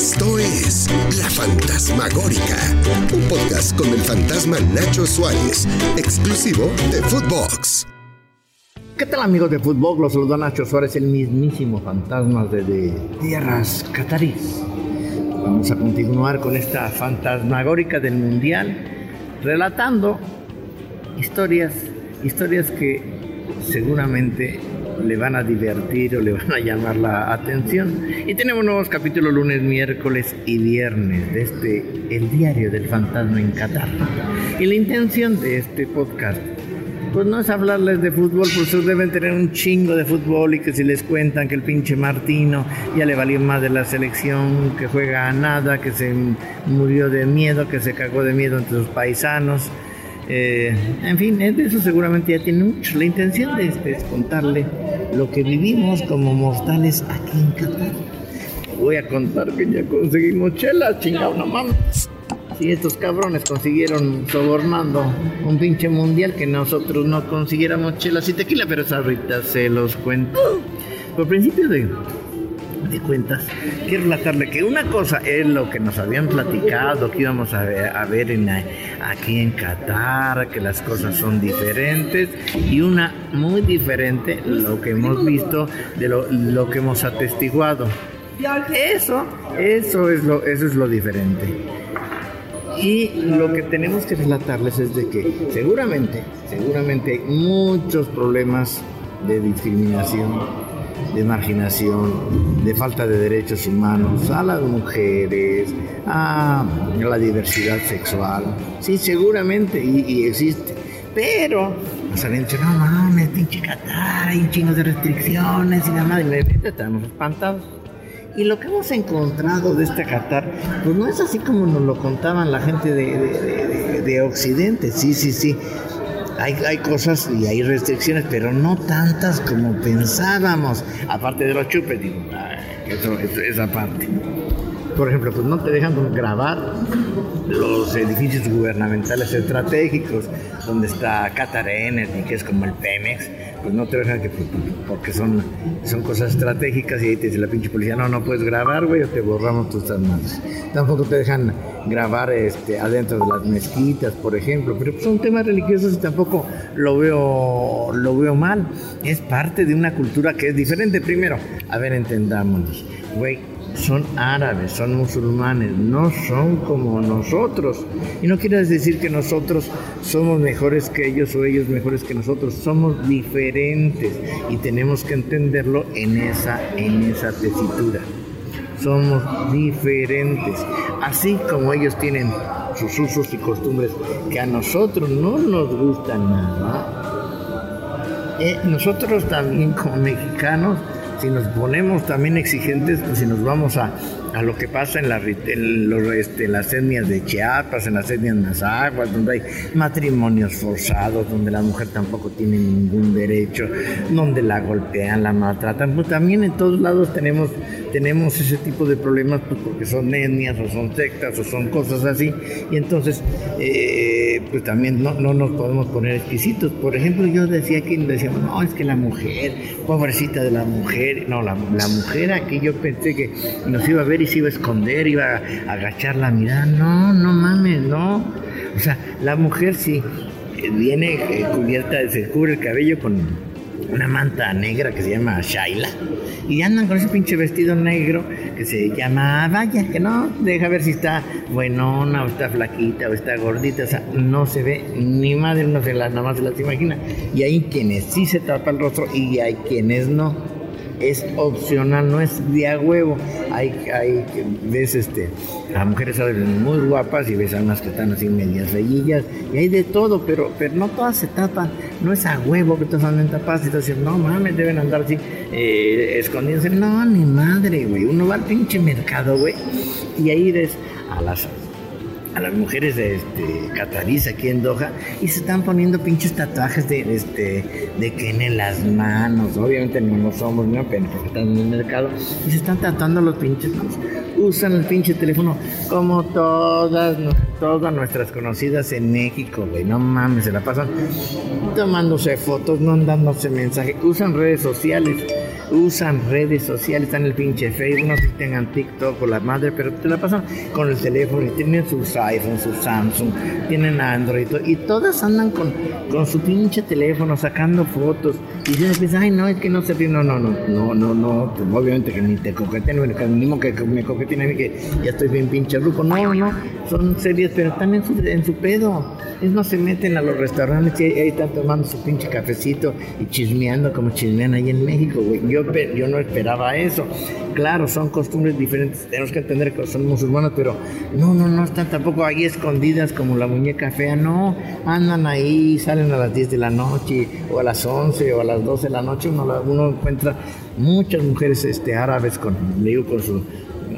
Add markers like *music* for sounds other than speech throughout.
Esto es La Fantasmagórica, un podcast con el fantasma Nacho Suárez, exclusivo de Footbox. ¿Qué tal amigos de Footbox? Los saluda Nacho Suárez, el mismísimo fantasma desde tierras catarís. Vamos a continuar con esta fantasmagórica del Mundial, relatando historias, historias que seguramente le van a divertir o le van a llamar la atención. Y tenemos nuevos capítulos lunes, miércoles y viernes de este El Diario del Fantasma en Qatar. Y la intención de este podcast pues no es hablarles de fútbol, pues ustedes deben tener un chingo de fútbol y que si les cuentan que el pinche Martino ya le valió más de la selección, que juega a nada, que se murió de miedo, que se cagó de miedo entre sus paisanos. Eh, en fin, de eso seguramente ya tiene mucho. La intención de este es contarle lo que vivimos como mortales aquí en Qatar. Voy a contar que ya conseguimos chelas, chingado, no mames. Si estos cabrones consiguieron sobornando un pinche mundial que nosotros no consiguiéramos chelas y tequila, pero ahorita se los cuento. Por principio de de cuentas, quiero relatarle que una cosa es lo que nos habían platicado, que íbamos a ver, a aquí en Qatar, que las cosas son diferentes, y una muy diferente, lo que hemos visto, de lo, lo que hemos atestiguado. Eso, eso es lo, eso es lo diferente. Y lo que tenemos que relatarles es de que seguramente, seguramente hay muchos problemas de discriminación, de marginación, de falta de derechos humanos a las mujeres, a la diversidad sexual. Sí, seguramente, y, existe. Pero nos habían dicho, no mames, pinche Qatar, hay un chingo de restricciones y y de repente estamos espantados. Y lo que hemos encontrado de este Qatar, pues no es así como nos lo contaban la gente de, de, de Occidente, sí, sí, sí hay, cosas y hay restricciones, pero no tantas como pensábamos. Aparte de los chupes, digo, eso, esa parte. Por ejemplo, pues no te dejan grabar los edificios gubernamentales estratégicos, donde está Qatar Energy, que es como el Pemex, pues no te dejan que, pues, porque son, son cosas estratégicas y ahí te dice la pinche policía, no, no puedes grabar, güey, o te borramos tus armas. Tampoco te dejan grabar este, adentro de las mezquitas, por ejemplo, pero pues, son temas religiosos y tampoco lo veo, lo veo mal. Es parte de una cultura que es diferente. Primero, a ver, entendámonos, güey, son árabes, son musulmanes, no son como nosotros. Y no quiere decir que nosotros somos mejores que ellos o ellos mejores que nosotros, somos diferentes y tenemos que entenderlo en esa, en esa tesitura. Somos diferentes, así como ellos tienen sus usos y costumbres que a nosotros no nos gustan nada. Eh, nosotros también como mexicanos si nos ponemos también exigentes, pues si nos vamos a, a lo que pasa en, la, en, este, las etnias de Chiapas, en las etnias Nazaguas, donde hay matrimonios forzados, donde la mujer tampoco tiene ningún derecho, donde la golpean, la maltratan, pues también en todos lados tenemos, tenemos ese tipo de problemas, pues porque son etnias o son sectas o son cosas así, y entonces eh, pues también no, no, nos podemos poner exquisitos. Por ejemplo, yo decía que decíamos, no, es que la mujer, pobrecita de la mujer, no, la, la mujer aquí yo pensé que nos iba a ver y se iba a esconder, iba a agachar la mirada. No, no mames, no. O sea, la mujer sí eh, viene eh, cubierta, se cubre el cabello con una manta negra que se llama Shaila. Y andan con ese pinche vestido negro que se llama Vaya, que no, deja ver si está buenona o está flaquita o está gordita. O sea, no se ve ni madre, no se la, nada más se las imagina. Y hay quienes sí se tapa el rostro y hay quienes no es opcional, no es de a huevo. Hay, hay, ves este, las mujeres salen muy guapas y ves a unas que están así medias reyillas y hay de todo, pero, pero no todas se tapan, no es a huevo que todas andan tapadas y todas dicen, no mames, deben andar así eh, escondiéndose. No, ni madre, güey. Uno va al pinche mercado, güey, y ahí ves a las a las mujeres de este, catarís aquí en Doha y se están poniendo pinches tatuajes de este de Ken en las manos. Obviamente no lo somos, no, pero porque están en el mercado y se están tatuando los pinches. Usan el pinche teléfono como todas, todas nuestras conocidas en México, güey. No mames, se la pasan tomándose fotos, no dándose mensajes. Usan redes sociales usan redes sociales, están en el pinche Facebook, no sé si tengan TikTok o la madre, pero te la pasan con el teléfono tienen sus iPhones, sus Samsung, tienen Android y todas andan con, con su pinche teléfono sacando fotos y yo piensan, ay no, es que no se no, no, no, no, no, no, obviamente que ni te coqueten, bueno, que mismo que me coqueten a que ya estoy bien pinche ruco, no, no, son serias, pero están en su, en su pedo, es no se meten a los restaurantes y ahí están tomando su pinche cafecito y chismeando como chismean ahí en México, güey, yo no esperaba eso, claro, son costumbres diferentes, tenemos que entender que son musulmanes, pero no, no, no están tampoco ahí escondidas como la muñeca fea, no, andan ahí, salen a las 10 de la noche o a las 11 o a las 12 de la noche, uno, encuentra muchas mujeres este, árabes con, digo, con su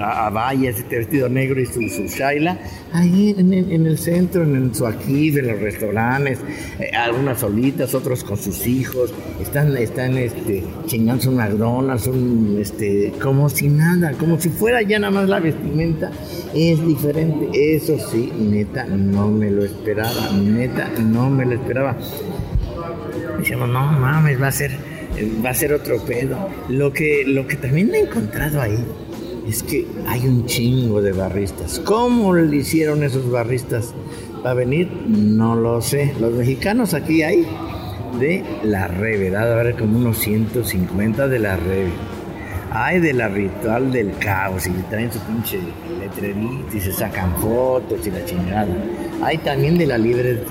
abayas, este vestido negro y su, su shaila, ahí en, el centro, en su aquí, en los restaurantes, eh, algunas solitas, otros con sus hijos, están, están este, chingando un McDonald's, un, este, como si nada, como si fuera ya nada más la vestimenta, es diferente, eso sí, neta, no me lo esperaba, neta, no me lo esperaba. Decíamos, no mames, va a ser, va a ser otro pedo. Lo que, lo que también he encontrado ahí es que hay un chingo de barristas. ¿Cómo le hicieron esos barristas para venir? No lo sé. Los mexicanos aquí hay de la Reve, a ver como unos 150 de la Reve. Hay de la ritual del caos y traen su pinche letrerito y se sacan fotos y la chingada. Hay también de la libre de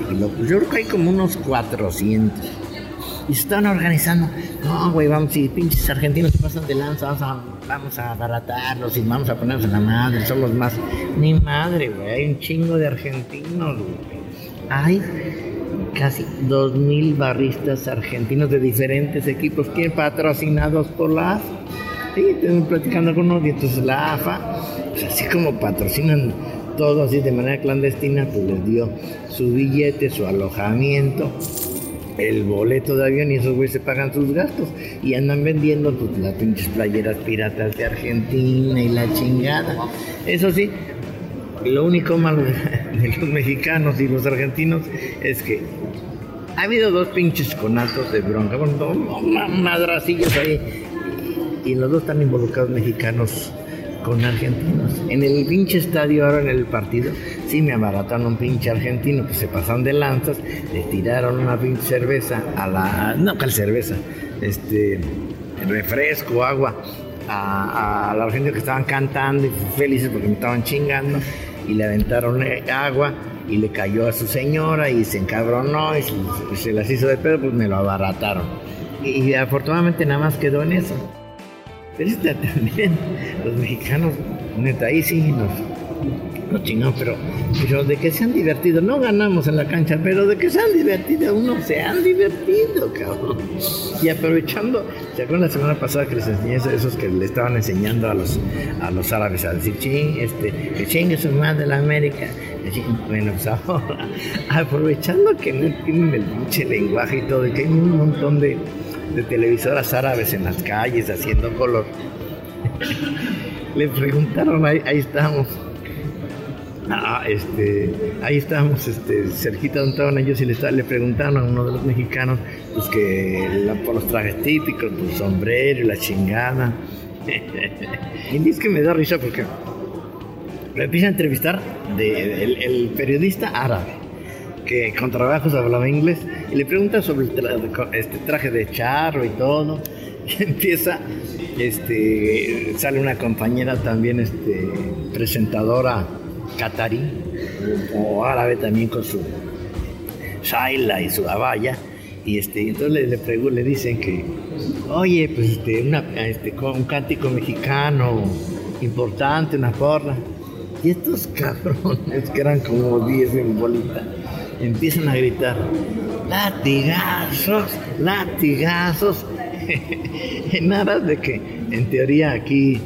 Yo creo que hay como unos 400 y se están organizando. No, güey, vamos, si pinches argentinos se pasan de lanza, vamos a, vamos abaratarlos y vamos a ponernos en la madre, son los más. Ni madre, güey, hay un chingo de argentinos, güey. Hay casi 2.000 barristas argentinos de diferentes equipos que patrocinados por la AFA. Sí, estoy platicando con uno y entonces la AFA, pues así como patrocinan todo así de manera clandestina, pues les dio su billete, su alojamiento el boleto de avión y esos güeyes se pagan sus gastos y andan vendiendo pues, las pinches playeras piratas de Argentina y la chingada. Eso sí, lo único malo de, *laughs* los mexicanos y los argentinos es que ha habido dos pinches conatos de bronca, bueno, dos madracillos ahí y los dos están involucrados mexicanos con argentinos. En el pinche estadio, ahora en el partido, sí me abarataron un pinche argentino que se pasaron de lanzas, le tiraron una pinche cerveza a la. No, ¿cuál cerveza? Este. refresco, agua. A, a, los argentinos que estaban cantando y felices porque me estaban chingando y le aventaron eh, agua y le cayó a su señora y se encabronó y se, las hizo de pedo, pues me lo abarataron. y afortunadamente nada más quedó en eso. También, *laughs* los mexicanos, neta, ahí sí nos, nos pero, pero de que se han divertido, no ganamos en la cancha, pero de que se han divertido, uno se han divertido, cabrón. Y aprovechando, ¿se acuerdan la semana pasada que les enseñé esos que le estaban enseñando a los, a los árabes a decir, ching, este, que chingue su madre la América? Bueno, pues *laughs* ahora, aprovechando que no tienen el pinche lenguaje y todo, y que hay un montón de de televisoras árabes en las calles haciendo color. Le preguntaron, ahí, ahí estamos. Ah, este, ahí estamos, este, cerquita donde estaban ellos y le, le preguntaron a uno de los mexicanos, pues que por los trajes típicos, pues, sombrero y la chingada. *laughs* y es que me da risa porque me empieza a entrevistar de, el periodista árabe que con trabajos hablaba inglés y le pregunta sobre el este traje de charro y todo. *laughs* Y empieza, este, sale una compañera también, este, presentadora catarí o, árabe también con su shaila y su abaya. Y este, entonces le, le, le dicen que, oye, pues este, una, este, un cántico mexicano importante, una porra. Y estos *laughs* cabrones, que eran como 10 en bolita, empiezan a gritar, latigazos, latigazos, *laughs* en aras de que en teoría aquí,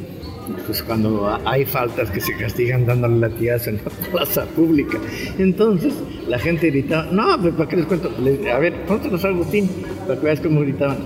pues cuando hay faltas que se castigan dándole latigazos en la *laughs* plaza pública, entonces la gente gritaba, no, pues para qué les cuento, a ver, póntenos Agustín, para que veas cómo gritaban.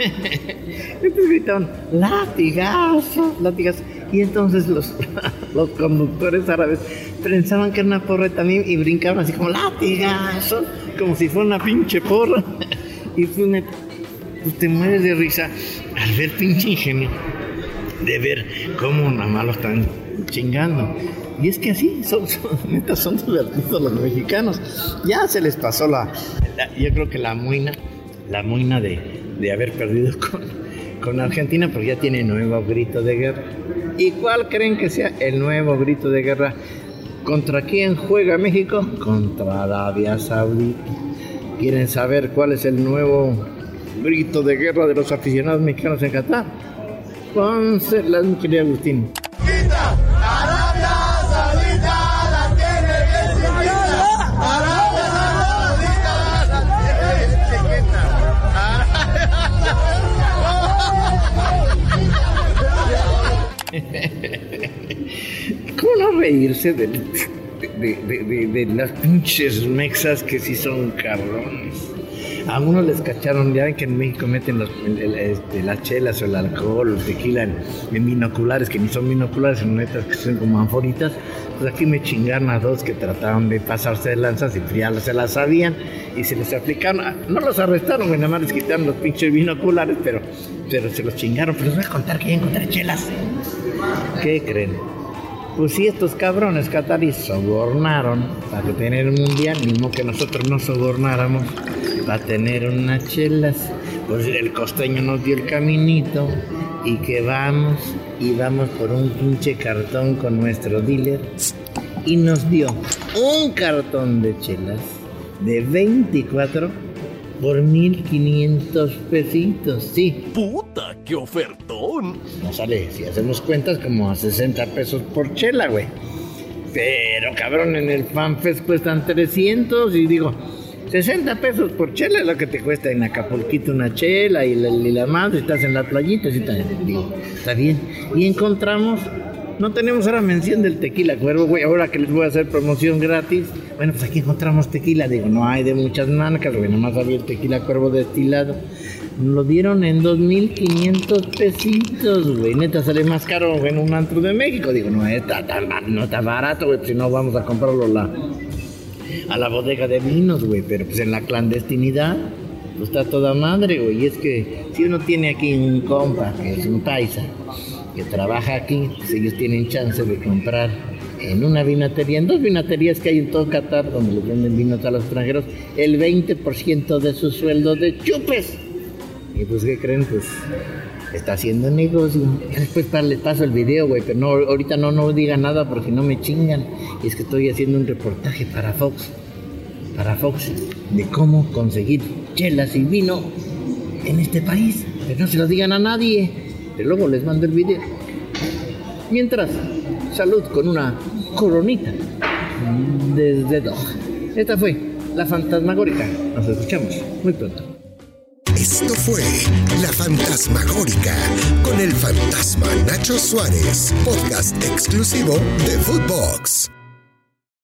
*laughs* Entonces gritaban, latigazos, latigazos. Y entonces los, *laughs* los conductores árabes pensaban que era una porra también y brincaban así como latigazos, como si fuera una pinche porra. Y tú, pues te mueres de risa al ver pinche ingenio, de ver cómo más lo están chingando. Y es que así, son, son, *laughs* son divertidos los mexicanos. Ya se les pasó la, yo creo que la muina, la muina de, de haber perdido *laughs* con, con Argentina, porque ya tiene nuevo grito de guerra. ¿Y cuál creen que sea el nuevo grito de guerra? ¿Contra quién juega México? Contra Arabia Saudita. ¿Quieren saber cuál es el nuevo grito de guerra de los aficionados mexicanos en Qatar? Ponce la querido Agustín. No reírse de, de, las pinches mexas que sí son cabrones? A unos les cacharon, ya ven que en México meten este, las chelas o el alcohol el tequila en, binoculares, que ni son binoculares, en netas que son como anforitas. Pues aquí me chingaron a dos que trataban de pasarse de lanzas y ya se las sabían y se les aplicaron. No los arrestaron, nada más les quitaron los pinches binoculares, pero, pero se los chingaron. Pero les voy a contar que ya encontré chelas. ¿Qué creen? Pues si estos cabrones cataríes sobornaron para tener un mundial, mismo que nosotros no sobornáramos para tener unas chelas, pues el costeño nos dio el caminito y que vamos y vamos por un pinche cartón con nuestro dealer y nos dio un cartón de chelas de 24 por 1500 pesitos, sí. ¡Puta, qué ofertón! No sale, si hacemos cuentas, como a 60 pesos por chela, güey. Pero cabrón, en el FanFest cuestan 300 y digo, 60 pesos por chela es lo que te cuesta en Acapulquito una chela y la, y la madre, estás en la playita, y digo, está bien. Y encontramos no tenemos ahora mención del tequila cuervo, güey. Ahora que les voy a hacer promoción gratis. Bueno, pues aquí encontramos tequila. Digo, no hay de muchas marcas, güey. Nomás había el tequila cuervo destilado. Lo dieron en 2.500 pesitos, güey. Neta, sale más caro en un antro de México. Digo, no está, no está barato, güey. Si no, vamos a comprarlo la, a la bodega de vinos, güey. Pero pues en la clandestinidad, pues está toda madre, güey. Y es que si uno tiene aquí un compa, que es un paisa, trabaja aquí, si ellos tienen chance de comprar en una vinatería, en dos vinaterías que hay en todo Qatar, donde les venden vinos a los extranjeros, el 20% de su sueldo de chupes. Y pues, ¿qué creen? Pues está haciendo negocio. Después les paso el video, güey, pero no, ahorita no, no diga nada porque no me chingan. Y es que estoy haciendo un reportaje para Fox, para Fox, de cómo conseguir chelas y vino en este país. Pero no se lo digan a nadie luego les mando el video. Mientras, salud con una coronita desde Doha. Esta fue la fantasmagórica. Nos escuchamos muy pronto. Esto fue La Fantasmagórica con el fantasma Nacho Suárez, podcast exclusivo de Footbox.